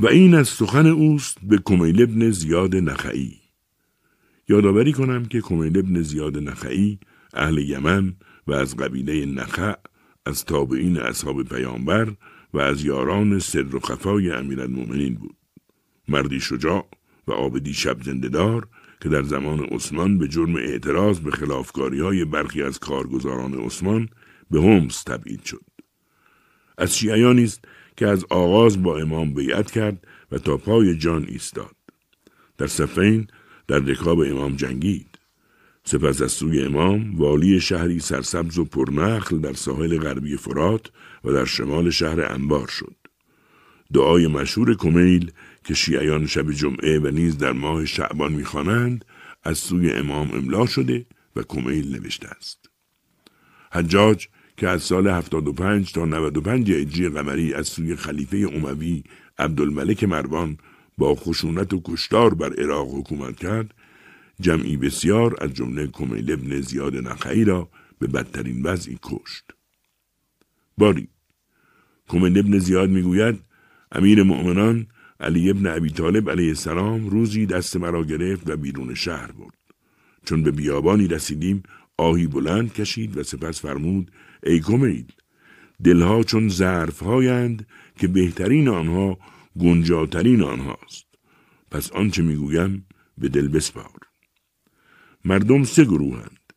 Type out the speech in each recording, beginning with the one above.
و این از سخن اوست به کمیل ابن زیاد نخعی. یادآوری کنم که کمیل ابن زیاد نخعی اهل یمن و از قبیله نخع از تابعین اصحاب پیامبر و از یاران سر و خفای امیرالمؤمنین بود. مردی شجاع و آبدی شب زندهدار که در زمان عثمان به جرم اعتراض به خلافکاری های برخی از کارگزاران عثمان به همس تبعید شد. از شیعیانی است که از آغاز با امام بیعت کرد و تا پای جان ایستاد. در صفین در رکاب امام جنگید. سپس از سوی امام والی شهری سرسبز و پرنخل در ساحل غربی فرات و در شمال شهر انبار شد. دعای مشهور کمیل که شیعیان شب جمعه و نیز در ماه شعبان می‌خوانند از سوی امام املا شده و کمیل نوشته است. حجاج که از سال 75 تا 95 هجری قمری از سوی خلیفه اموی عبدالملک مروان با خشونت و کشتار بر عراق حکومت کرد جمعی بسیار از جمله کمیل ابن زیاد نخعی را به بدترین وضعی کشت. باری کمیل ابن زیاد می‌گوید امیر مؤمنان علی ابن ابی طالب علیه السلام روزی دست مرا گرفت و بیرون شهر برد. چون به بیابانی رسیدیم آهی بلند کشید و سپس فرمود ای کمیل دلها چون ظرف هایند که بهترین آنها گنجاترین آنهاست. پس آنچه می‌گویم به دل بسپار. مردم سه گروهند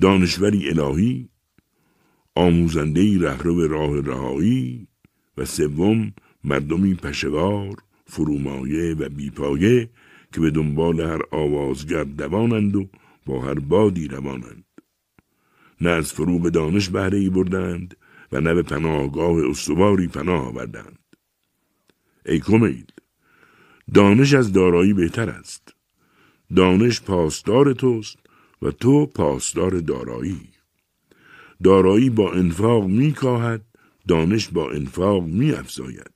دانشوری الهی آموزندهی رهرو راه رهایی و سوم مردمی پشوار فرومایه و بیپایه که به دنبال هر آوازگر دوانند و با هر بادی روانند. نه از فروغ دانش بهره ای بردند و نه به پناهگاه استواری پناه آوردند. ای کمیل دانش از دارایی بهتر است. دانش پاسدار توست و تو پاسدار دارایی. دارایی با انفاق می کاهد دانش با انفاق می افزاید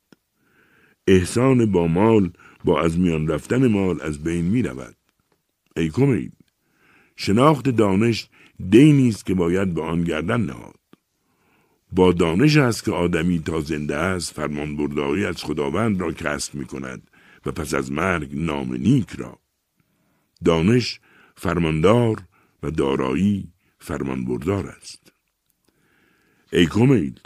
احسان با مال با از میان رفتن مال از بین می رود ای کمیل شناخت دانش دینی است که باید به آن گردن نهاد. با دانش است که آدمی تا زنده است فرمان برداری از خداوند را کسب می کند و پس از مرگ نام نیک را. دانش فرماندار و دارایی فرمان بردار است. ای کمیل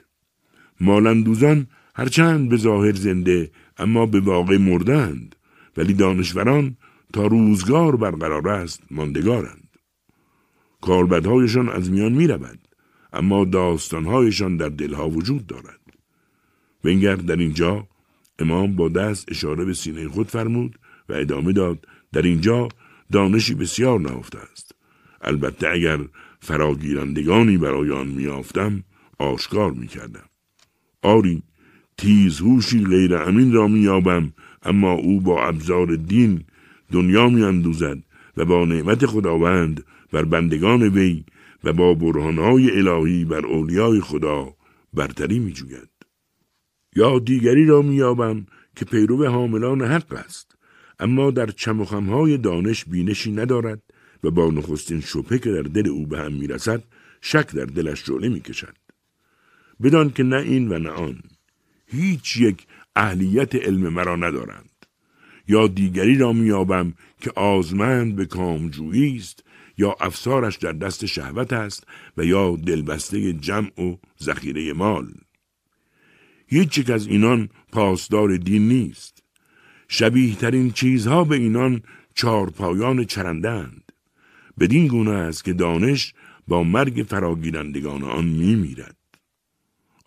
مالندوزان هرچند به ظاهر زنده اما به واقع مردند ولی دانشوران تا روزگار برقرار است ماندگارند. کاربدهایشان از میان می رود. اما داستانهایشان در دلها وجود دارد. ونگر در اینجا امام با دست اشاره به سینه خود فرمود و ادامه داد در اینجا دانشی بسیار نهفته است. البته اگر فراگیرندگانی برای آن میافتم آشکار می‌کردم. آری تیز هوشی غیر امین را میابم اما او با ابزار دین دنیا میاندوزد و با نعمت خداوند بر بندگان وی و با برهانهای الهی بر اولیای خدا برتری می جوید. یا دیگری را میابم که پیرو حاملان حق است اما در چمخمهای دانش بینشی ندارد و با نخستین شبه که در دل او به هم می‌رسد شک در دلش جوله می‌کشد بدان که نه این و نه آن هیچ یک اهلیت علم مرا ندارند یا دیگری را میابم که آزمند به کامجویی است یا افسارش در دست شهوت است و یا دلبسته جمع و ذخیره مال. هیچ یک از اینان پاسدار دین نیست. شبیه ترین چیزها به اینان چارپایان چرندند بدین گونه است که دانش با مرگ فراگیرندگان آن می میرد.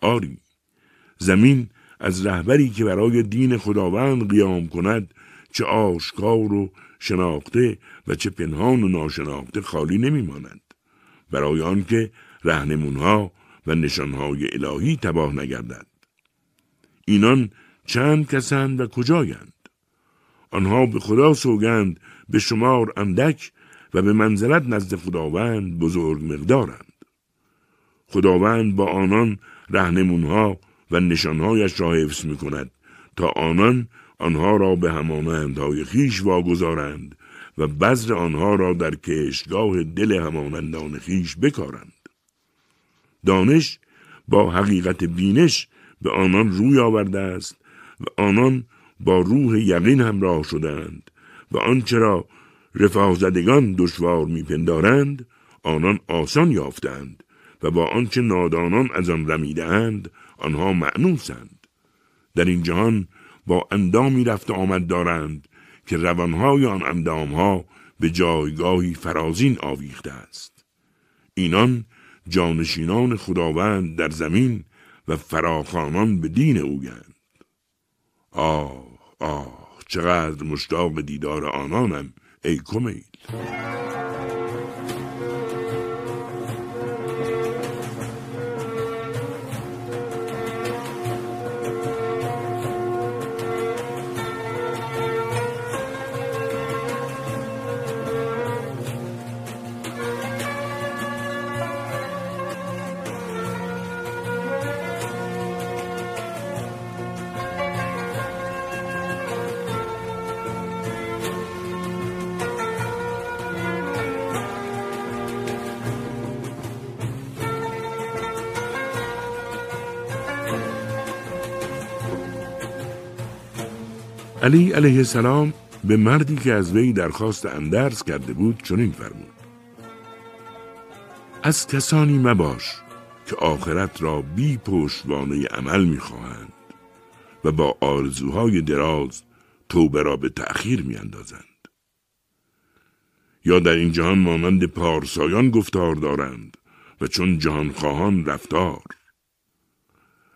آری زمین از رهبری که برای دین خداوند قیام کند چه آشکار و شناخته و چه پنهان و ناشناخته خالی نمیماند برای آنکه رهنمونها و نشانهای الهی تباه نگردد اینان چند کسند و کجایند؟ آنها به خدا سوگند به شمار اندک و به منزلت نزد خداوند بزرگ مقدارند. خداوند با آنان رهنمونها و نشانهایش را حفظ می کند تا آنان آنها را به همانندهای خیش واگذارند و بذر آنها را در کشگاه دل همانندان خیش بکارند. دانش با حقیقت بینش به آنان روی آورده است و آنان با روح یقین همراه شدند و آنچه را رفازدگان دشوار میپندارند آنان آسان یافتند و با آنچه نادانان از آن رمیدهاند آنها معنوسند در این جهان با اندامی رفت آمد دارند که روانهای آن اندامها به جایگاهی فرازین آویخته است. اینان جانشینان خداوند در زمین و فراخانان به دین اویند آه آه چقدر مشتاق دیدار آنانم ای کمیل. علی علیه السلام به مردی که از وی درخواست اندرز کرده بود چنین فرمود. از کسانی مباش که آخرت را بی پشتوانه عمل می‌خواهند و با آرزوهای دراز توبه را به تأخیر میاندازند. یا در این جهان مانند پارسایان گفتار دارند و چون جهان خواهان رفتار.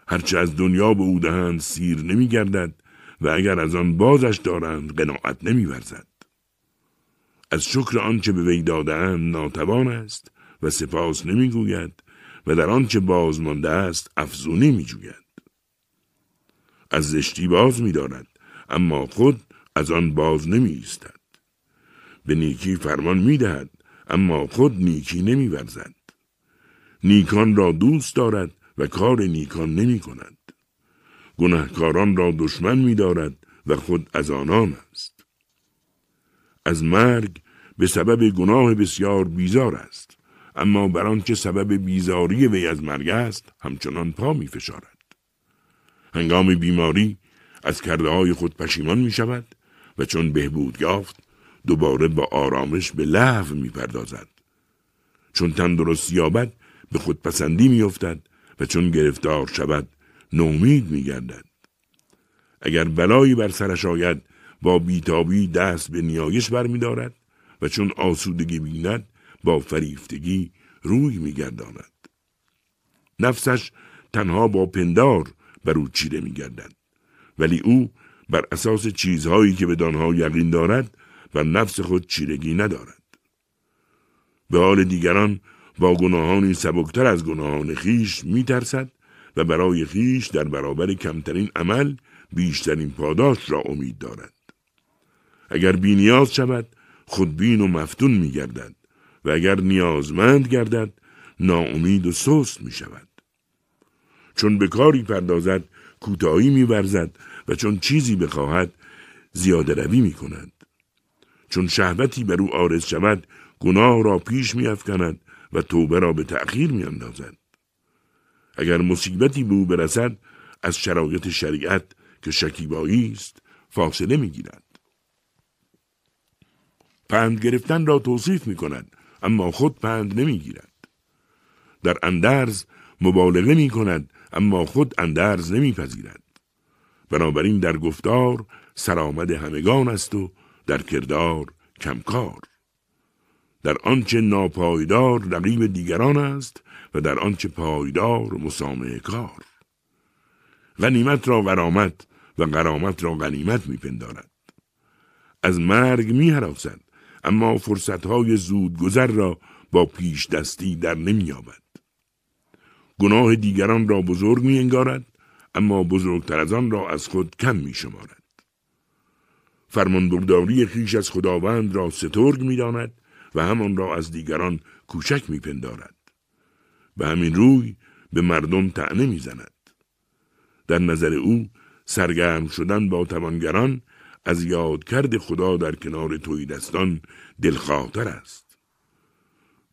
هرچه از دنیا به او دهند سیر نمیگردد و اگر از آن بازش دارند قناعت نمیورزد. از شکر آنچه به وی دادهاند ناتوان است و سپاس نمی‌گوید و در آنچه باز مانده است افزونی میجوید. از زشتی باز میدارد اما خود از آن باز نمی ایستد. به نیکی فرمان می‌دهد اما خود نیکی نمیورزد. نیکان را دوست دارد و کار نیکان نمی کند گناهکاران را دشمن می دارد و خود از آنان است. از مرگ به سبب گناه بسیار بیزار است اما بر آنچه سبب بیزاری وی از مرگ است همچنان پا می فشارد. هنگام بیماری از کرده های خود پشیمان می شود و چون بهبود یافت دوباره با آرامش به لحو می پردازد. چون تندرست یابد به خودپسندی می افتد و چون گرفتار شود نومید میگردد. اگر بلایی بر سرش آید با بیتابی دست به نیایش برمیدارد و چون آسودگی بیند با فریفتگی روی میگرداند. نفسش تنها با پندار بر او چیره میگردد ولی او بر اساس چیزهایی که به دانها یقین دارد و نفس خود چیرگی ندارد. به حال دیگران با گناهانی سبکتر از گناهان خیش میترسد و برای خیش در برابر کمترین عمل بیشترین پاداش را امید دارد. اگر بینیاز شود خودبین و مفتون می گردد و اگر نیازمند گردد ناامید و سست می شود. چون به کاری پردازد کوتاهی می برزد و چون چیزی بخواهد زیاده روی می کند. چون شهوتی بر او آرز شود گناه را پیش می و توبه را به تأخیر می اندازد. اگر مصیبتی به او برسد از شرایط شریعت که شکیبایی است فاصله می‌گیرد. پند گرفتن را توصیف می کند اما خود پند نمی‌گیرد. در اندرز مبالغه می کند اما خود اندرز نمیپذیرد. بنابراین در گفتار سرآمد همگان است و در کردار کمکار. در آنچه ناپایدار رقیب دیگران است و در آنچه پایدار مسامه کار. غنیمت را غرامت و غرامت را غنیمت میپندارد. از مرگ میهراسد اما فرصتهای زود گذر را با پیش دستی در نمییابد. گناه دیگران را بزرگ می انگارد اما بزرگتر از آن را از خود کم می شمارد. فرمانبرداری خیش از خداوند را سترگ می داند و همان را از دیگران کوچک می پندارد. به همین روی به مردم تعنه می زند. در نظر او سرگرم شدن با توانگران از یادکرد خدا در کنار توی دستان دلخواهتر است.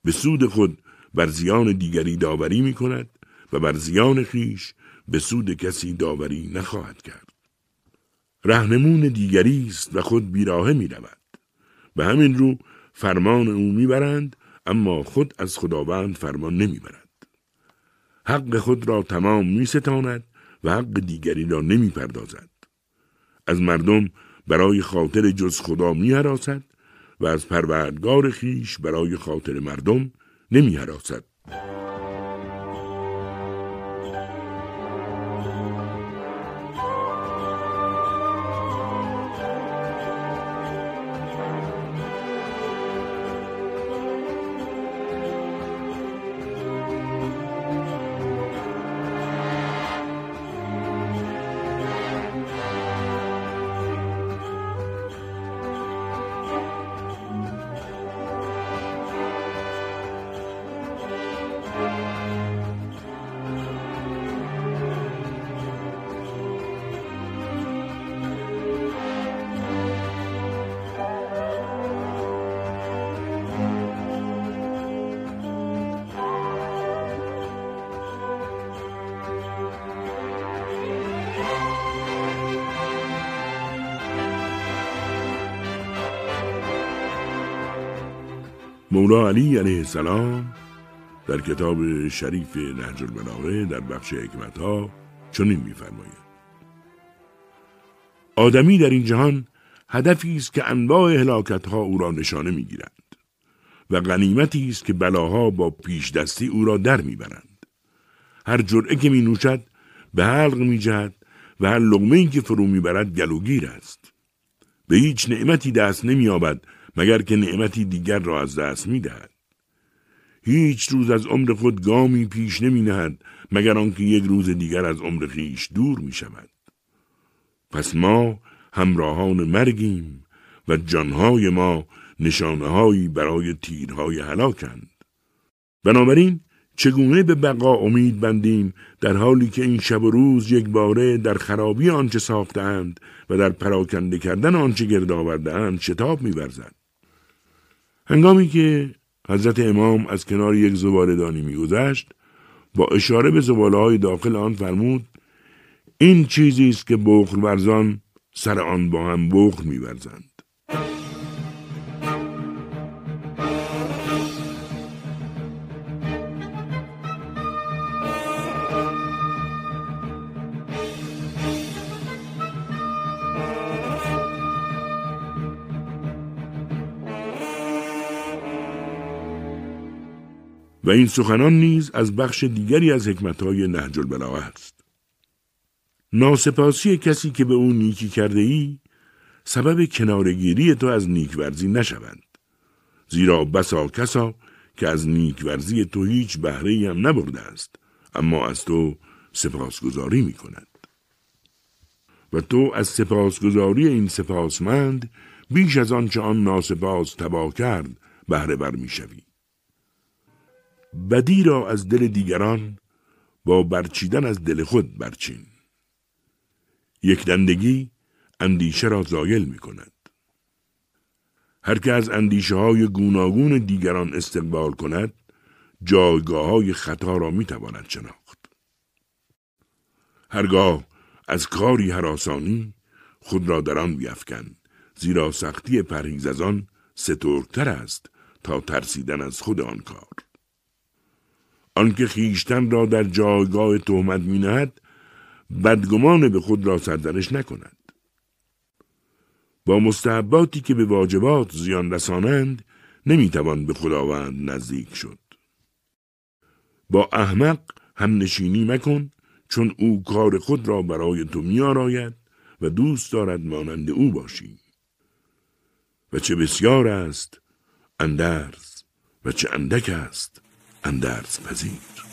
به سود خود بر زیان دیگری داوری می کند و بر زیان خیش به سود کسی داوری نخواهد کرد. رهنمون دیگری است و خود بیراهه می رود. به همین رو فرمان او می‌برند اما خود از خداوند فرمان نمی‌برد. حق خود را تمام می ستاند و حق دیگری را نمی پردازد. از مردم برای خاطر جز خدا می حراسد و از پروردگار خیش برای خاطر مردم نمی مولا علی علیه السلام در کتاب شریف نهج البلاغه در بخش حکمت ها چنین میفرماید. آدمی در این جهان هدفی است که انواع هلاکت ها او را نشانه می‌گیرند و غنیمتی است که بلاها با پیش دستی او را در می‌برند. هر جرعه که می نوشد به حلق می جهد و هر لغمه که فرو می‌برد گلوگیر است. به هیچ نعمتی دست نمییابد مگر که نعمتی دیگر را از دست می دهد. هیچ روز از عمر خود گامی پیش نمی نهد مگر آنکه یک روز دیگر از عمر خیش دور می شود. پس ما همراهان مرگیم و جانهای ما نشانههایی برای تیرهای هلاکند. بنابراین چگونه به بقا امید بندیم در حالی که این شب و روز یک باره در خرابی آنچه ساختند و در پراکنده کردن آنچه گرد آوردهاند شتاب میورزد هنگامی که حضرت امام از کنار یک زبالدانی میگذشت با اشاره به زباله های داخل آن فرمود این چیزی است که بخل ورزان سر آن با هم بخل میورزند. و این سخنان نیز از بخش دیگری از حکمتهای نهج البلاغه است. ناسپاسی کسی که به او نیکی کرده ای سبب کنارگیری تو از نیکورزی نشوند. زیرا بسا کسا که از نیکورزی تو هیچ بهره هم نبرده است اما از تو سپاسگزاری می کند. و تو از سپاسگزاری این سپاسمند بیش از آنچه آن ناسپاس تباه کرد بهره بر می شوی. بدی را از دل دیگران با برچیدن از دل خود برچین. یک دندگی اندیشه را زایل می کند. هر که از اندیشه های گوناگون دیگران استقبال کند جایگاه های خطا را می تواند شناخت. هرگاه از کاری حراسانی خود را در آن بیفکن زیرا سختی پرهیز از آن است تا ترسیدن از خود آن کار آنکه خیشتن را در جایگاه تهمت مینهد بدگمان به خود را سرزنش نکند. با مستحباتی که به واجبات زیان رسانند نمی‌توان به خداوند نزدیک شد. با احمق هم نشینی مکن چون او کار خود را برای تو میآراید و دوست دارد مانند او باشی. و چه بسیار است اندرز و چه اندک است. اندرز پذیر.